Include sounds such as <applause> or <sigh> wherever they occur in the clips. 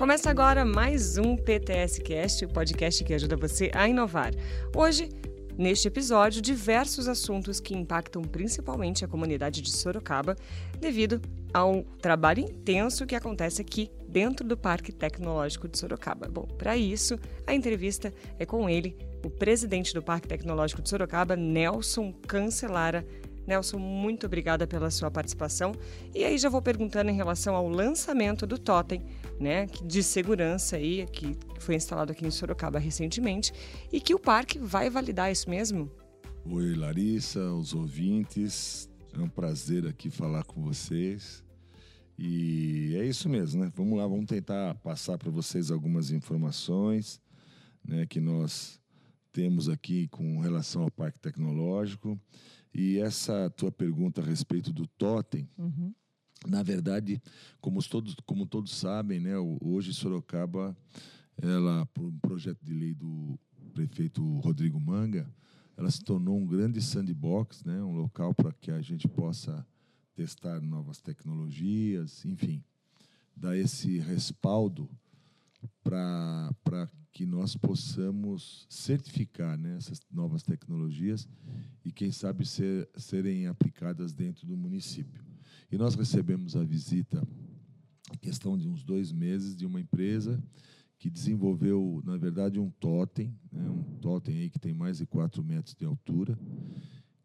Começa agora mais um PTS Cast, o podcast que ajuda você a inovar. Hoje, neste episódio, diversos assuntos que impactam principalmente a comunidade de Sorocaba devido ao trabalho intenso que acontece aqui dentro do Parque Tecnológico de Sorocaba. Bom, para isso, a entrevista é com ele, o presidente do Parque Tecnológico de Sorocaba, Nelson Cancelara. Nelson, muito obrigada pela sua participação. E aí já vou perguntando em relação ao lançamento do Totem, né, de segurança aí, que foi instalado aqui em Sorocaba recentemente, e que o parque vai validar isso mesmo? Oi, Larissa, os ouvintes. É um prazer aqui falar com vocês. E é isso mesmo, né? Vamos lá, vamos tentar passar para vocês algumas informações né, que nós temos aqui com relação ao Parque Tecnológico. E essa tua pergunta a respeito do totem, uhum. na verdade, como todos, como todos sabem, né, hoje Sorocaba, ela, por um projeto de lei do prefeito Rodrigo Manga, ela se tornou um grande sandbox, né, um local para que a gente possa testar novas tecnologias, enfim, dar esse respaldo para que nós possamos certificar né, essas novas tecnologias e, quem sabe, ser, serem aplicadas dentro do município. E nós recebemos a visita, questão de uns dois meses, de uma empresa que desenvolveu, na verdade, um totem, né, um totem aí que tem mais de 4 metros de altura,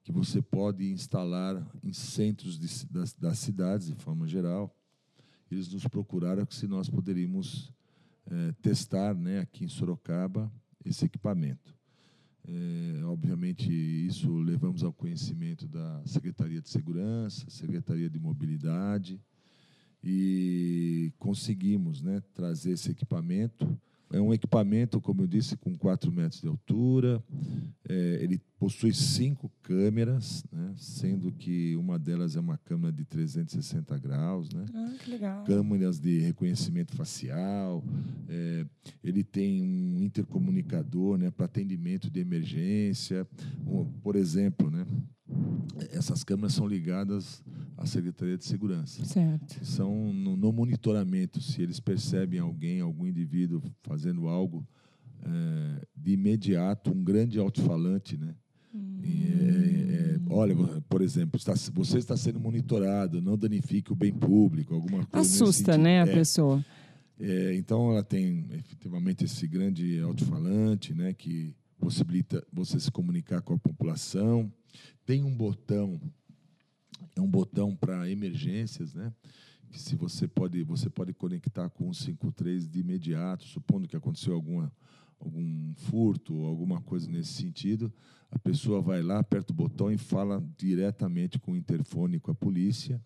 que você pode instalar em centros de, das, das cidades, de forma geral. Eles nos procuraram se nós poderíamos é, testar né, aqui em Sorocaba esse equipamento. É, obviamente, isso levamos ao conhecimento da Secretaria de Segurança, Secretaria de Mobilidade, e conseguimos né, trazer esse equipamento. É um equipamento, como eu disse, com 4 metros de altura. É, ele possui cinco câmeras, né, sendo que uma delas é uma câmera de 360 graus. Né, ah, que legal. Câmeras de reconhecimento facial. É, ele tem um intercomunicador né, para atendimento de emergência. Um, por exemplo, né, essas câmeras são ligadas à Secretaria de Segurança. Certo. São no, no monitoramento, se eles percebem alguém, algum indivíduo fazendo algo, é, de imediato, um grande alto-falante, né? Hum. É, é, olha, por exemplo, está, você está sendo monitorado, não danifique o bem público, alguma coisa. Assusta, né, a é. pessoa. É, então, ela tem efetivamente esse grande alto-falante, né, que possibilita você se comunicar com a população. Tem um botão, é um botão para emergências, né? Que se você pode, você pode conectar com o 53 de imediato, supondo que aconteceu alguma algum furto, alguma coisa nesse sentido, a pessoa vai lá, aperta o botão e fala diretamente com o interfone com a polícia.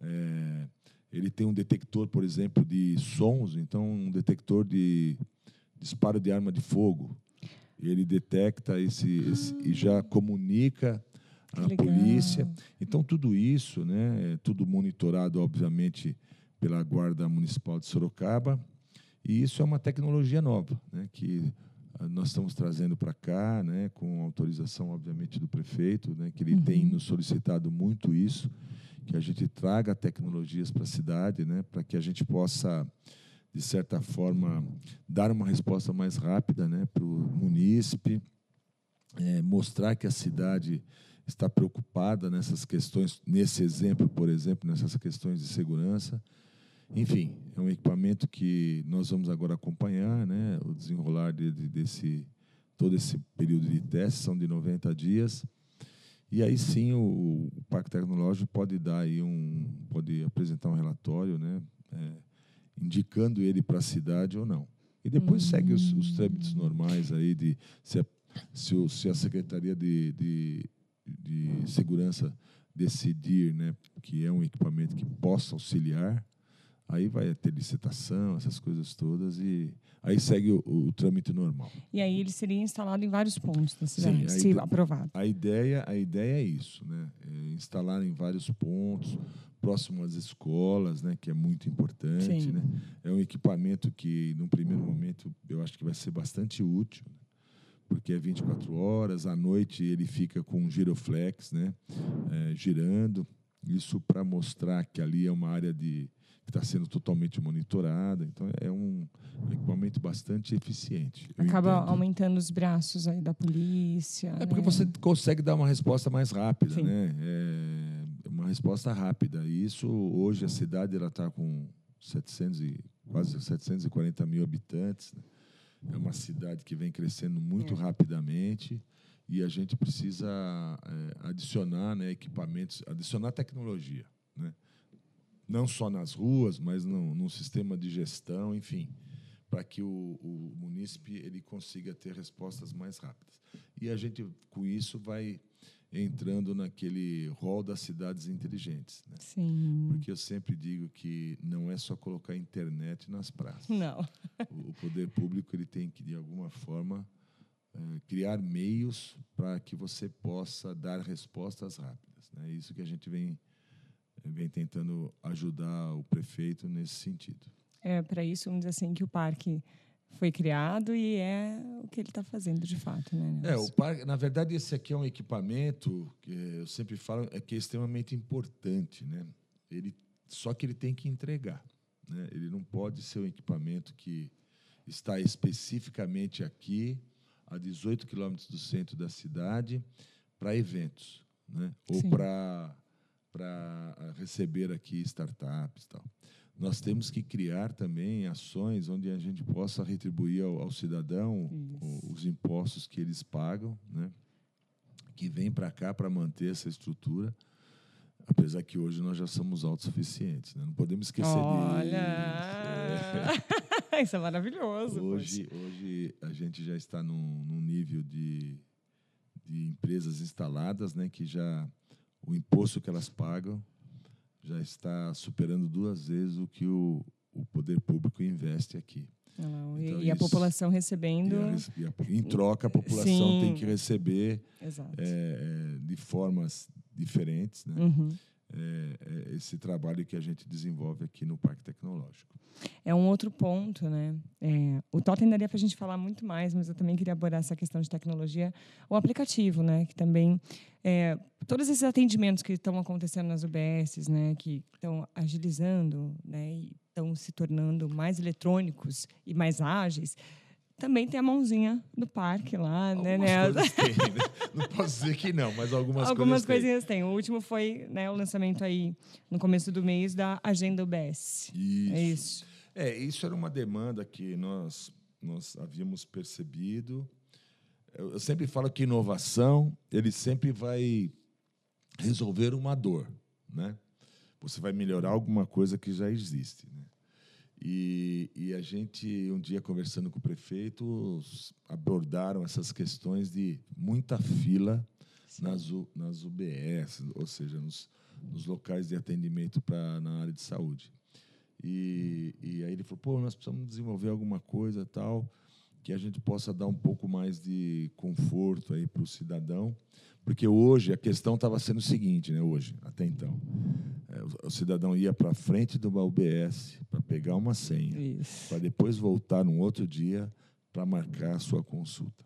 É, ele tem um detector, por exemplo, de sons, então um detector de disparo de arma de fogo. Ele detecta esse, esse e já comunica à polícia. Então tudo isso, né, é tudo monitorado, obviamente, pela Guarda Municipal de Sorocaba. E isso é uma tecnologia nova, né, que ah, nós estamos trazendo para cá, né, com autorização, obviamente, do prefeito, né, que ele uhum. tem nos solicitado muito isso, que a gente traga tecnologias para a cidade, né, para que a gente possa, de certa forma, dar uma resposta mais rápida né, para o munícipe, é, mostrar que a cidade está preocupada nessas questões, nesse exemplo, por exemplo, nessas questões de segurança. Enfim, é um equipamento que nós vamos agora acompanhar, né, o desenrolar de, de, desse todo esse período de teste, são de 90 dias. E aí sim o, o Parque Tecnológico pode dar aí um, pode apresentar um relatório, né, é, indicando ele para a cidade ou não. E depois uhum. segue os, os, trâmites normais aí de se se, o, se a Secretaria de, de, de Segurança decidir né, que é um equipamento que possa auxiliar, Aí vai ter licitação, essas coisas todas, e aí segue o, o, trâmite normal. E aí ele seria instalado em vários pontos da cidade, Sim, se aprovado. A ideia, a ideia é isso, né? É instalar em vários pontos, próximo às escolas, né? que é muito importante. Né? É um equipamento que, num primeiro momento, eu acho que vai ser bastante útil, né? Porque é 24 horas, à noite ele fica com um giroflex, né? É, girando. Isso para mostrar que ali é uma área de que está sendo totalmente monitorada. Então, é um equipamento bastante eficiente. Acaba aumentando os braços aí da polícia. É né? porque você consegue dar uma resposta mais rápida, Sim. né? É uma resposta rápida. E isso, hoje, a cidade está com 700 e, quase 740 mil habitantes. Né? É uma cidade que vem crescendo muito é. rapidamente e a gente precisa é, adicionar né, equipamentos, adicionar tecnologia, né? não só nas ruas, mas no, no sistema de gestão, enfim, para que o, o munícipe ele consiga ter respostas mais rápidas. E a gente, com isso, vai entrando naquele rol das cidades inteligentes. Né? Sim. Porque eu sempre digo que não é só colocar internet nas praças. Não. o, poder público ele tem que, de alguma forma, é, criar meios para que você possa dar respostas rápidas. É né? isso que a gente vem, vem tentando ajudar o prefeito nesse sentido. É para isso, vamos dizer assim, que o parque foi criado e é o que ele está fazendo de fato, né? É, o parque, na verdade, esse aqui é um equipamento que eu sempre falo é que é extremamente importante, né? Ele só que ele tem que entregar, né? Ele não pode ser um equipamento que está especificamente aqui a 18 quilômetros do centro da cidade para eventos, né? Ou para para receber aqui startups, tal nós temos que criar também ações onde a gente possa retribuir ao, ao cidadão Isso. os impostos que eles pagam, né? que vem para cá para manter essa estrutura, apesar que hoje nós já somos autossuficientes. Né? Não podemos esquecer Olha! disso. <laughs> É. Isso é maravilhoso. Hoje, hoje a gente já está num, num nível de, de empresas instaladas né, que já o imposto que elas pagam já está superando duas vezes o que o, o poder público investe aqui. Não, então, e, isso, a população recebendo. E a, e a, em troca, a população Sim. tem que receber é, de formas diferentes né? Uhum. É, é, esse trabalho que a gente desenvolve aqui no Parque Tecnológico. É um outro ponto, né? É, o Totem daria para a gente falar muito mais, mas eu também queria abordar essa questão de tecnologia. O aplicativo, né? Que também é, todos esses atendimentos que estão acontecendo nas UBSs, né? Que estão agilizando, né? E estão se tornando mais eletrônicos e mais ágeis também tem a mãozinha do parque lá, né, algumas né? <laughs> Tem, né? Não posso dizer que não, mas algumas, algumas coisas coisinhas tem. O último foi né, o lançamento aí no começo do mês da Agenda UBS. Isso. É isso. É, isso era uma demanda que nós, nós havíamos percebido. Eu sempre falo que inovação, ele sempre vai resolver uma dor, né? Você vai melhorar alguma coisa que já existe, né? E, e, a gente, um dia conversando com o prefeito, abordaram essas questões de muita fila nas, nas UBS, ou seja, nos, nos locais de atendimento pra, na área de saúde. E, e aí ele falou: pô, nós precisamos desenvolver alguma coisa tal que a gente possa dar um pouco mais de conforto aí para o cidadão, porque hoje a questão estava sendo o seguinte, né? Hoje, até então, é, o, o, cidadão ia para frente do UBS para pegar uma senha, para depois voltar num outro dia para marcar a sua consulta,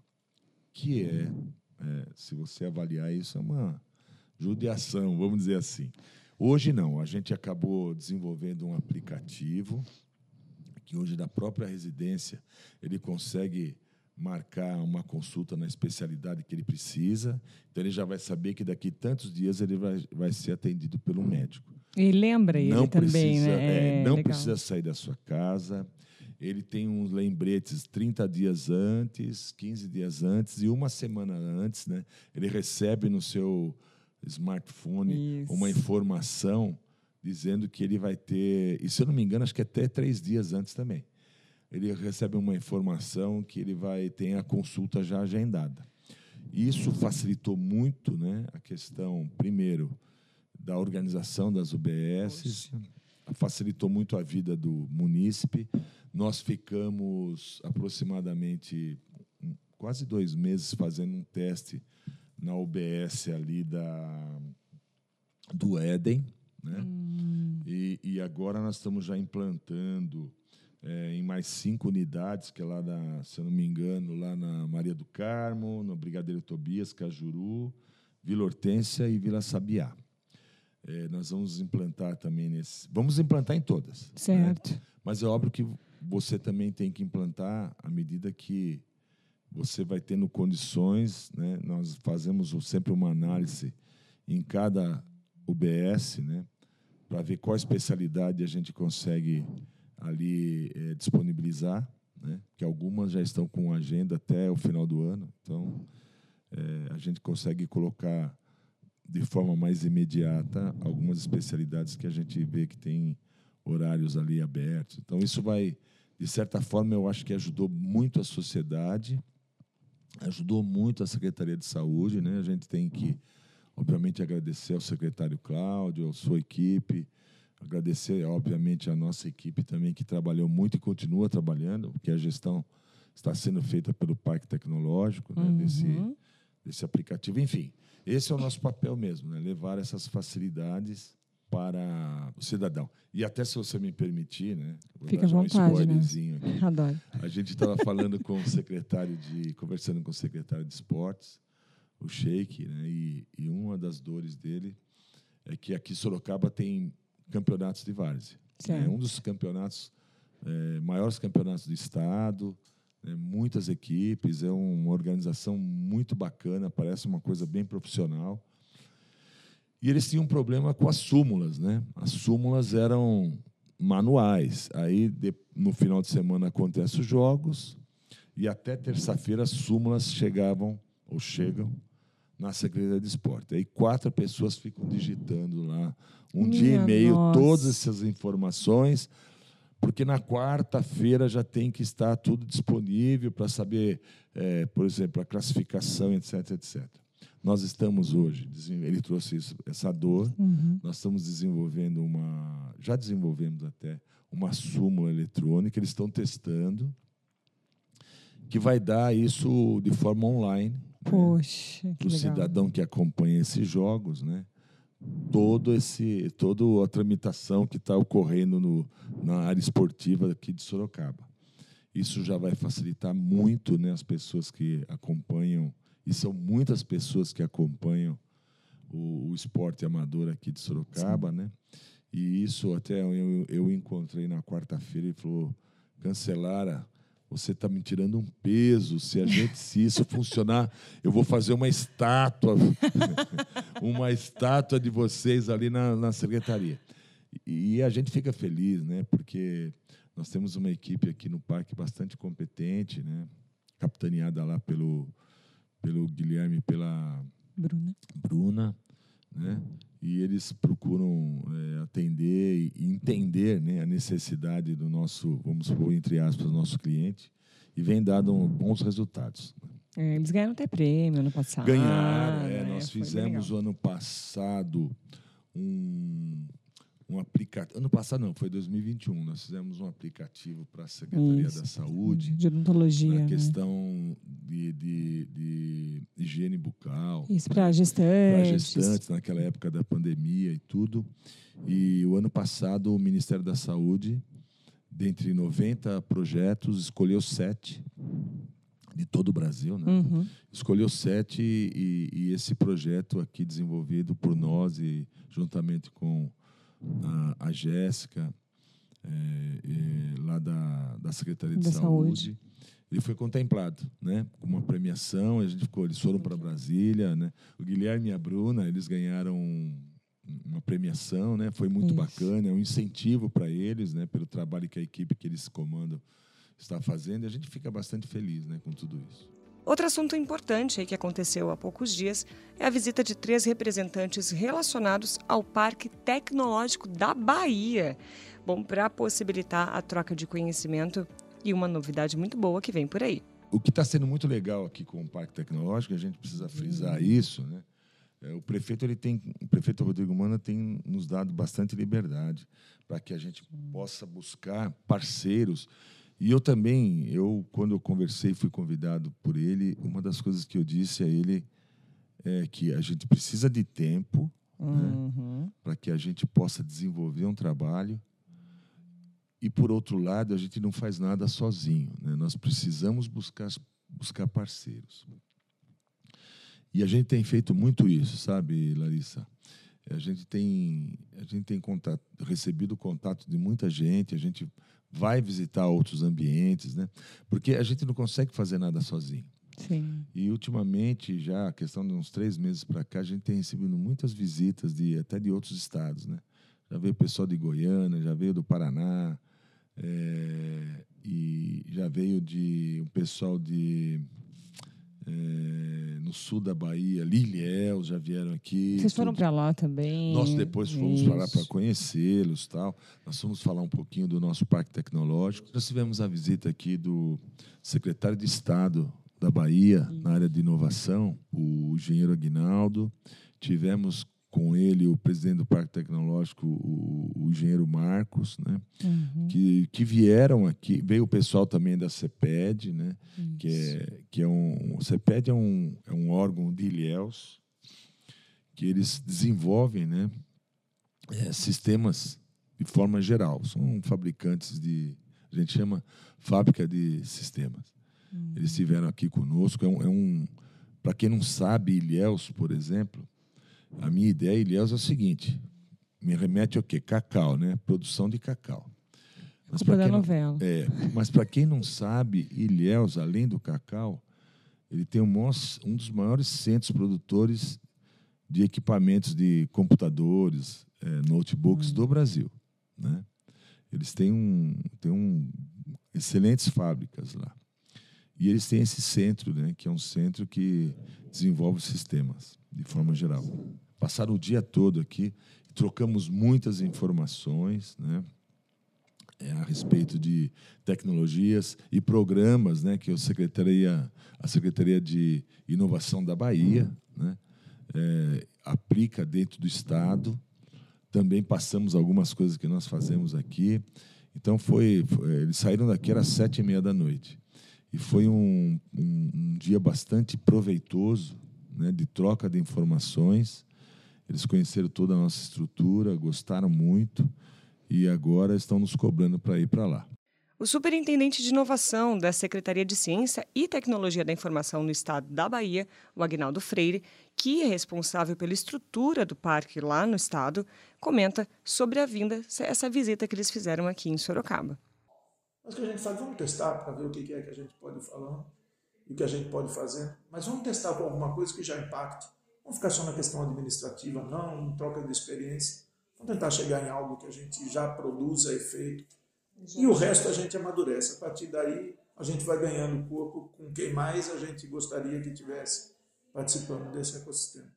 que é, é, se você avaliar isso, é uma judiação, vamos dizer assim. Hoje não, a gente acabou desenvolvendo um aplicativo que hoje da própria residência ele consegue marcar uma consulta na especialidade que ele precisa, então ele já vai saber que daqui tantos dias ele vai, vai ser atendido pelo médico. E lembra ele não também, precisa, né? É, não legal. precisa sair da sua casa. Ele tem uns lembretes 30 dias antes, 15 dias antes e uma semana antes, né? Ele recebe no seu smartphone Isso. uma informação dizendo que ele vai ter, e se eu não me engano, acho que até três dias antes também, ele recebe uma informação que ele vai ter a consulta já agendada. Isso facilitou muito né, a questão, primeiro, da organização das UBS, facilitou muito a vida do munícipe. Nós ficamos aproximadamente quase dois meses fazendo um teste na UBS ali da, do Éden, né? Hum. E, e, agora nós estamos já implantando é, em mais cinco unidades, que é lá, na, se eu não me engano, lá na Maria do Carmo, no Brigadeiro Tobias, Cajuru, Vila Hortência e Vila Sabiá. é, nós vamos implantar também nesse. Vamos implantar em todas. né? Certo. Mas é óbvio que você também tem que implantar à medida que você vai tendo condições. Né? Nós fazemos sempre uma análise em cada UBS, né? para ver qual especialidade a gente consegue ali eh, disponibilizar, né? que algumas já estão com agenda até o final do ano. Então, eh, a gente consegue colocar de forma mais imediata algumas especialidades que a gente vê que tem horários ali abertos. Então, isso vai, de certa forma, eu acho que ajudou muito a sociedade, ajudou muito a Secretaria de Saúde. Né? A gente tem que, obviamente, agradecer ao secretário Cláudio, à sua equipe, agradecer, obviamente, à nossa equipe também, que trabalhou muito e continua trabalhando, porque a gestão está sendo feita pelo Parque Tecnológico, né? desse, Uhum. desse aplicativo. Enfim, esse é o nosso papel mesmo, né? levar essas facilidades para o cidadão. E até se você me permitir, né? vou Fica à já um vontade, né? aqui. <laughs> Adoro. A gente estava falando com o secretário de, conversando com o secretário de esportes, o Sheik, né? E, e uma das dores dele é que aqui Sorocaba tem campeonatos de várzea. É um dos campeonatos eh, maiores campeonatos do estado, né? muitas equipes, é uma organização muito bacana, parece uma coisa bem profissional. E eles tinham um problema com as súmulas, né? As súmulas eram manuais. Aí, de- no final de semana, acontecem os jogos e até terça-feira as súmulas chegavam ou chegam na Secretaria de Esporte. Aí quatro pessoas ficam digitando lá um dia e Minha meio nossa. todas essas informações, porque na quarta-feira já tem que estar tudo disponível para saber, eh, por exemplo, a classificação, etc, etc. Nós estamos hoje, ele trouxe isso, essa dor, Uhum. nós estamos desenvolvendo uma, já desenvolvemos até uma súmula eletrônica, eles estão testando, que vai dar isso de forma online Poxa, que para o legal. cidadão que acompanha esses jogos, né? Todo esse, toda a tramitação que está ocorrendo no, na área esportiva aqui de Sorocaba. Isso já vai facilitar muito, né, as pessoas que acompanham e são muitas pessoas que acompanham o, o esporte amador aqui de Sorocaba, né? E isso até eu, eu encontrei na quarta-feira e falou, Cancelara, você está me tirando um peso. Se a gente, se isso funcionar, eu vou fazer uma estátua, <laughs> uma estátua de vocês ali na, na secretaria. E a gente fica feliz, né? Porque nós temos uma equipe aqui no parque bastante competente, né? Capitaneada lá pelo pelo Guilherme, e pela Bruna. Bruna, né? E eles procuram eh, atender e entender né, a necessidade do nosso, vamos supor, entre aspas, nosso cliente, e vem dado um, bons resultados. É, eles ganharam até prêmio ano passado. Ganharam, é, né? nós Foi fizemos legal. o ano passado um, um aplicativo. Ano passado não, foi 2021. Nós fizemos um aplicativo para a Secretaria Isso. da Saúde De odontologia. na né? questão de, de, de higiene bucal. Isso para para gestantes. gestantes naquela época da pandemia e tudo. E o ano passado o Ministério da Saúde, dentre 90 projetos, escolheu sete de todo o Brasil, né? Uhum. Escolheu sete e, e esse projeto aqui desenvolvido por nós e juntamente com a, a Jéssica eh, eh, lá da, da Secretaria de Da Saúde, Saúde. ele foi contemplado, né? Com uma premiação, a gente ficou, eles foram para Brasília, né? O Guilherme e a Bruna, eles ganharam um- uma premiação, né? Foi muito Isso. bacana, é um incentivo para eles, né? Pelo trabalho que a equipe que eles comandam está fazendo, e a gente fica bastante feliz, né? Com tudo isso. Outro assunto importante que aconteceu há poucos dias é a visita de três representantes relacionados ao Parque Tecnológico da Bahia. Bom, para possibilitar a troca de conhecimento e uma novidade muito boa que vem por aí. O que está sendo muito legal aqui com o Parque Tecnológico, a gente precisa frisar isso, né? É, o prefeito ele tem, o prefeito Rodrigo Mana tem nos dado bastante liberdade para que a gente possa buscar parceiros. E eu também, eu quando eu conversei, fui convidado por ele, uma das coisas que eu disse a ele é que a gente precisa de tempo Uhum. para que a gente possa desenvolver um trabalho. E, por outro lado, a gente não faz nada sozinho. Né? Nós precisamos buscar, buscar parceiros. E a gente tem feito muito isso, sabe, Larissa? A gente tem, a gente tem contato, recebido contato de muita gente, a gente vai visitar outros ambientes, né? Porque a gente não consegue fazer nada sozinho. Sim. E ultimamente, já a questão de uns três meses para cá, a gente tem recebido muitas visitas de até de outros estados, né? Já veio pessoal de Goiânia, já veio do Paraná, é, e já veio de um pessoal de é, no sul da Bahia, Liliel, já vieram aqui. Vocês foram para lá também? Nós depois fomos para lá para conhecê-los, tal. Nós fomos falar um pouquinho do nosso parque tecnológico. Nós tivemos a visita aqui do secretário de Estado da Bahia Isso. na área de inovação, o engenheiro Aguinaldo. Tivemos com ele o presidente do Parque Tecnológico, o, o engenheiro Marcos, né? Uhum. Que, que vieram aqui. Veio o pessoal também da CEPED, né? Que é, que é um. O CEPED é um, é um órgão de Ilhéus que eles desenvolvem né? É, sistemas de forma geral. São fabricantes de. A gente chama fábrica de sistemas. Uhum. Eles estiveram aqui conosco. É um, é um para quem não sabe, Ilhéus, por exemplo, a minha ideia, Ilhéus, é o seguinte: me remete ao quê? Cacau, né? Produção de cacau. Mas para quem, não, é, mas para quem não sabe, Ilhéus, além do cacau, ele tem um, um dos maiores centros produtores de equipamentos de computadores, é, notebooks hum. do Brasil. Né? Eles têm, um, têm um, excelentes fábricas lá. E eles têm esse centro, né, que é um centro que desenvolve sistemas de forma geral. Passaram o dia todo aqui, trocamos muitas informações, né? É, a respeito de tecnologias e programas, né, que a secretaria, a secretaria de inovação da Bahia, né, é, aplica dentro do estado. Também passamos algumas coisas que nós fazemos aqui. Então foi, foi eles saíram daqui às sete e meia da noite e foi um, um, um dia bastante proveitoso né, de troca de informações. Eles conheceram toda a nossa estrutura, gostaram muito e agora estão nos cobrando para ir para lá. O superintendente de inovação da Secretaria de Ciência e Tecnologia da Informação no estado da Bahia, o Agnaldo Freire, que é responsável pela estrutura do parque lá no estado, comenta sobre a vinda, essa visita que eles fizeram aqui em Sorocaba. Mas que a gente fala, vamos testar para ver o que é que a gente pode falando e o que a gente pode fazer. Mas vamos testar com alguma coisa que já impacte. Vamos ficar só na questão administrativa, não, em troca de experiência. Vamos tentar chegar em algo que a gente já produza efeito. E o resto a gente amadurece. A partir daí, a gente vai ganhando corpo com quem mais a gente gostaria que tivesse participando desse ecossistema.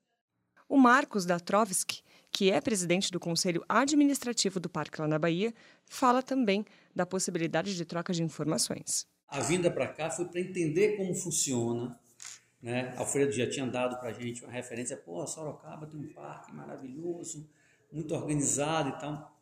O Marcos da Trovski, que é presidente do Conselho Administrativo do Parque lá na Bahia, fala também da possibilidade de troca de informações a vinda para cá foi para entender como funciona. Né? Alfredo já tinha dado para a gente uma referência, pô, Sorocaba tem um parque maravilhoso, muito organizado e tal.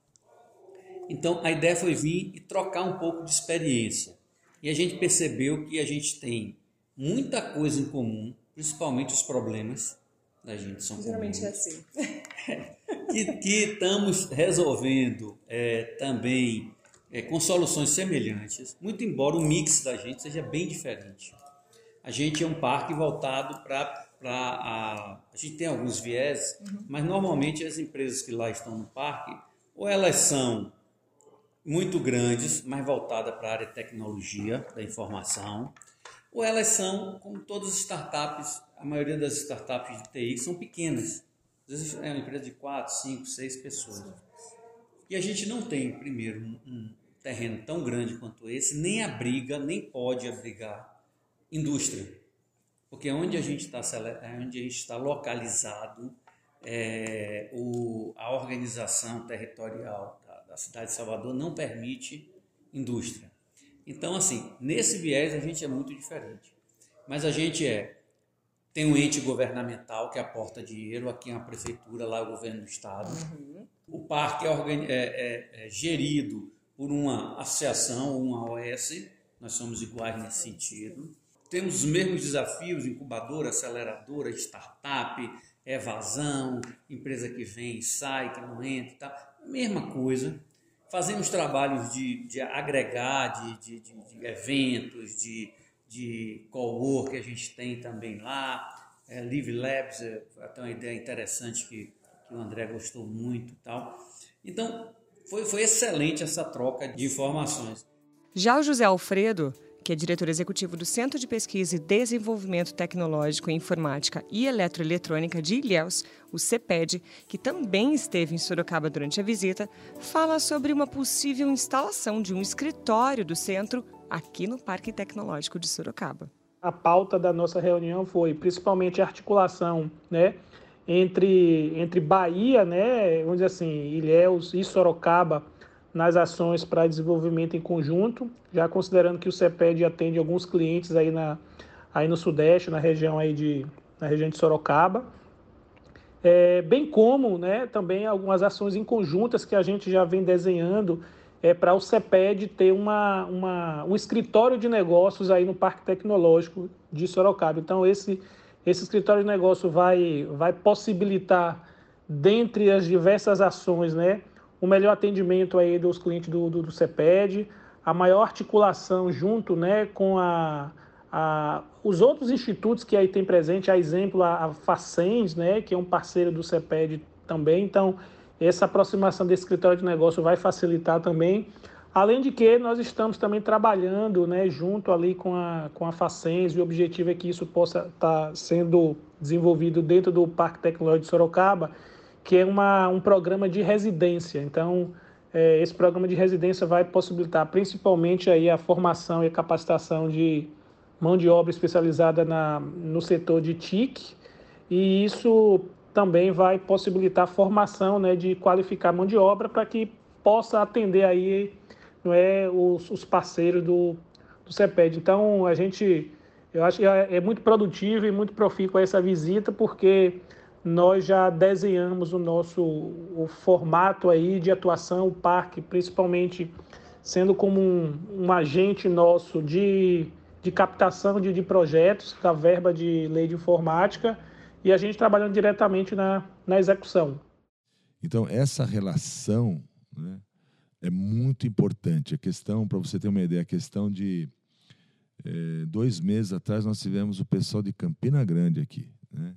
Então a ideia foi vir e trocar um pouco de experiência. E a gente percebeu que a gente tem muita coisa em comum, principalmente os problemas da gente são Geralmente comuns. é assim. <laughs> que, que estamos resolvendo é, também é, com soluções semelhantes, muito embora o mix da gente seja bem diferente. A gente é um parque voltado para a. A gente tem alguns viés, uhum. mas normalmente as empresas que lá estão no parque, ou elas são muito grandes, mais voltadas para a área de tecnologia da informação, ou elas são, como todas as startups, a maioria das startups de TI são pequenas. Às vezes é uma empresa de 4, 5, 6 pessoas. E a gente não tem, primeiro, um, terreno tão grande quanto esse nem abriga, nem pode abrigar indústria. Porque onde a gente está onde a gente está localizado, é, o, a organização territorial da, da cidade de Salvador não permite indústria. Então, assim, nesse viés a gente é muito diferente. Mas a gente é tem um ente governamental que aporta dinheiro, aqui é uma prefeitura, lá é o governo do estado. Uhum. O parque é, é, é, é, gerido por uma associação uma OS, nós somos iguais nesse sentido. Temos os mesmos desafios, incubadora, aceleradora, startup, evasão, empresa que vem sai, que não entra e tal. Mesma coisa. Fazemos trabalhos de, de agregar, de, de, de, de eventos, de, de co-work que a gente tem também lá. É, Live Labs é até uma ideia interessante que, que o André gostou muito tal. Então, foi, foi excelente essa troca de informações. Já o José Alfredo, que é diretor executivo do Centro de Pesquisa e Desenvolvimento Tecnológico em Informática e Eletroeletrônica de Ilhéus, o CEPED, que também esteve em Sorocaba durante a visita, fala sobre uma possível instalação de um escritório do centro aqui no Parque Tecnológico de Sorocaba. A pauta da nossa reunião foi principalmente a articulação, né, entre, entre Bahia, né, vamos dizer assim, Ilhéus e Sorocaba, nas ações para desenvolvimento em conjunto, já considerando que o CEPED atende alguns clientes aí, na, aí no Sudeste, na região, aí de, na região de Sorocaba. É, bem como né, também algumas ações em conjuntas que a gente já vem desenhando é, para o CEPED ter uma, uma, um escritório de negócios aí no Parque Tecnológico de Sorocaba. Então, esse, esse escritório de negócio vai, vai possibilitar, dentre as diversas ações, né, o melhor atendimento aí dos clientes do, do, do CEPED, a maior articulação junto né, com a, a, os outros institutos que aí tem presente, a exemplo, a, a Facens, né, que é um parceiro do CEPED também. Então, essa aproximação desse escritório de negócio vai facilitar também. Além de que nós estamos também trabalhando né, junto ali com a, com a Facens, e o objetivo é que isso possa estar tá sendo desenvolvido dentro do Parque Tecnológico de Sorocaba, que é uma, um programa de residência. Então, é, esse programa de residência vai possibilitar principalmente aí a formação e a capacitação de mão de obra especializada na, no setor de TIC, e isso também vai possibilitar a formação né, de qualificar mão de obra para que possa atender aí não é, os, os parceiros do, do CEPED. Então, a gente, eu acho que é, é muito produtivo e muito profícua essa visita, porque nós já desenhamos o nosso o formato aí de atuação, o parque, principalmente sendo como um, um agente nosso de, de captação de, de projetos da verba de lei de informática e a gente trabalhando diretamente na, na execução. Então, essa relação né, é muito importante. A questão, para você ter uma ideia, a questão de é, dois meses atrás nós tivemos o pessoal de Campina Grande aqui. Né?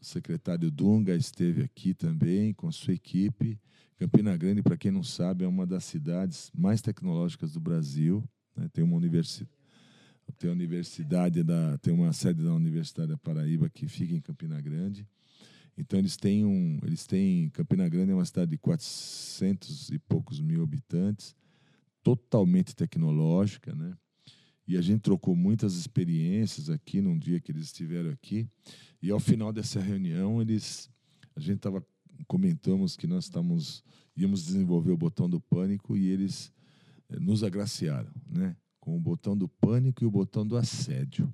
O secretário Dunga esteve aqui também com a sua equipe. Campina Grande, para quem não sabe, é uma das cidades mais tecnológicas do Brasil. Né? Tem uma universidade, tem universidade da, tem uma sede da Universidade da Paraíba que fica em Campina Grande. Então eles têm um, eles têm Campina Grande é uma cidade de 400 e poucos mil habitantes, totalmente tecnológica, né? E a gente trocou muitas experiências aqui num dia que eles estiveram aqui. E ao final dessa reunião, eles a gente estava comentamos que nós estamos íamos desenvolver o botão do pânico e eles eh, nos agraciaram, né? Com o botão do pânico e o botão do assédio.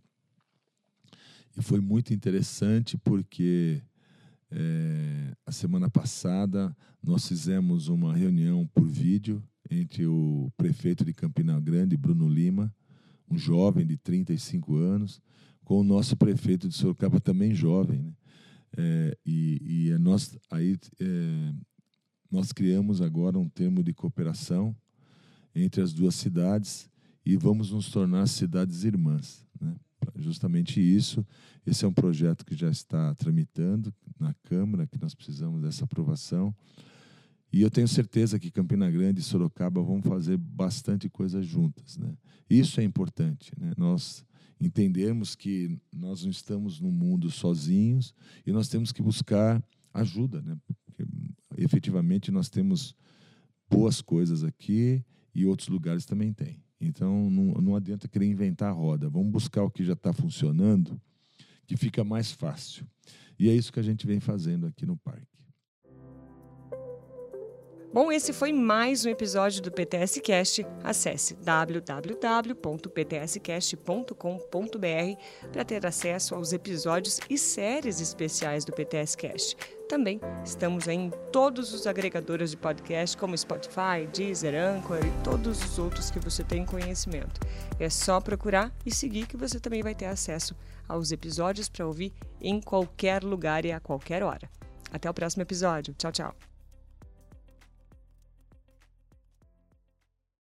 E foi muito interessante porque é, a semana passada nós fizemos uma reunião por vídeo entre o prefeito de Campina Grande, Bruno Lima, um jovem de 35 anos, com o nosso prefeito de Sorocaba também jovem. Né? É, e, e nós, aí, é, nós criamos agora um termo de cooperação entre as duas cidades e vamos nos tornar cidades irmãs. Né? Justamente isso. Esse é um projeto que já está tramitando na Câmara, que nós precisamos dessa aprovação. E eu tenho certeza que Campina Grande e Sorocaba vão fazer bastante coisa juntas. Né? Isso é importante. Né? Nós entendermos que nós não estamos no mundo sozinhos e nós temos que buscar ajuda. Né? Porque, efetivamente, nós temos boas coisas aqui e outros lugares também têm. Então, não, não adianta querer inventar a roda. Vamos buscar o que já está funcionando, que fica mais fácil. E é isso que a gente vem fazendo aqui no parque. Bom, esse foi mais um episódio do PTS Cast. Acesse www.ptscast.com.br para ter acesso aos episódios e séries especiais do PTS Cast. Também estamos em todos os agregadores de podcast, como Spotify, Deezer, Anchor e todos os outros que você tem conhecimento. É só procurar e seguir que você também vai ter acesso aos episódios para ouvir em qualquer lugar e a qualquer hora. Até o próximo episódio. Tchau, tchau.